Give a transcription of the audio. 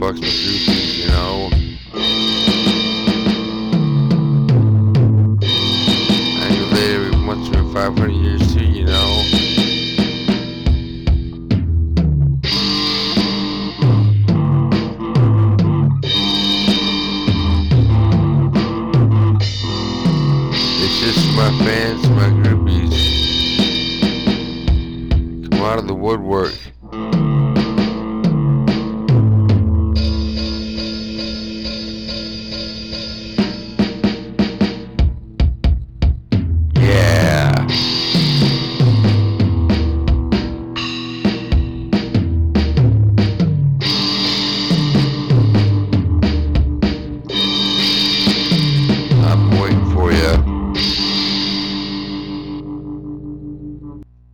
fucks with groupies, you know. I can live every once in 500 years too, you know. It's just my fans, my groupies. Come out of the woodwork.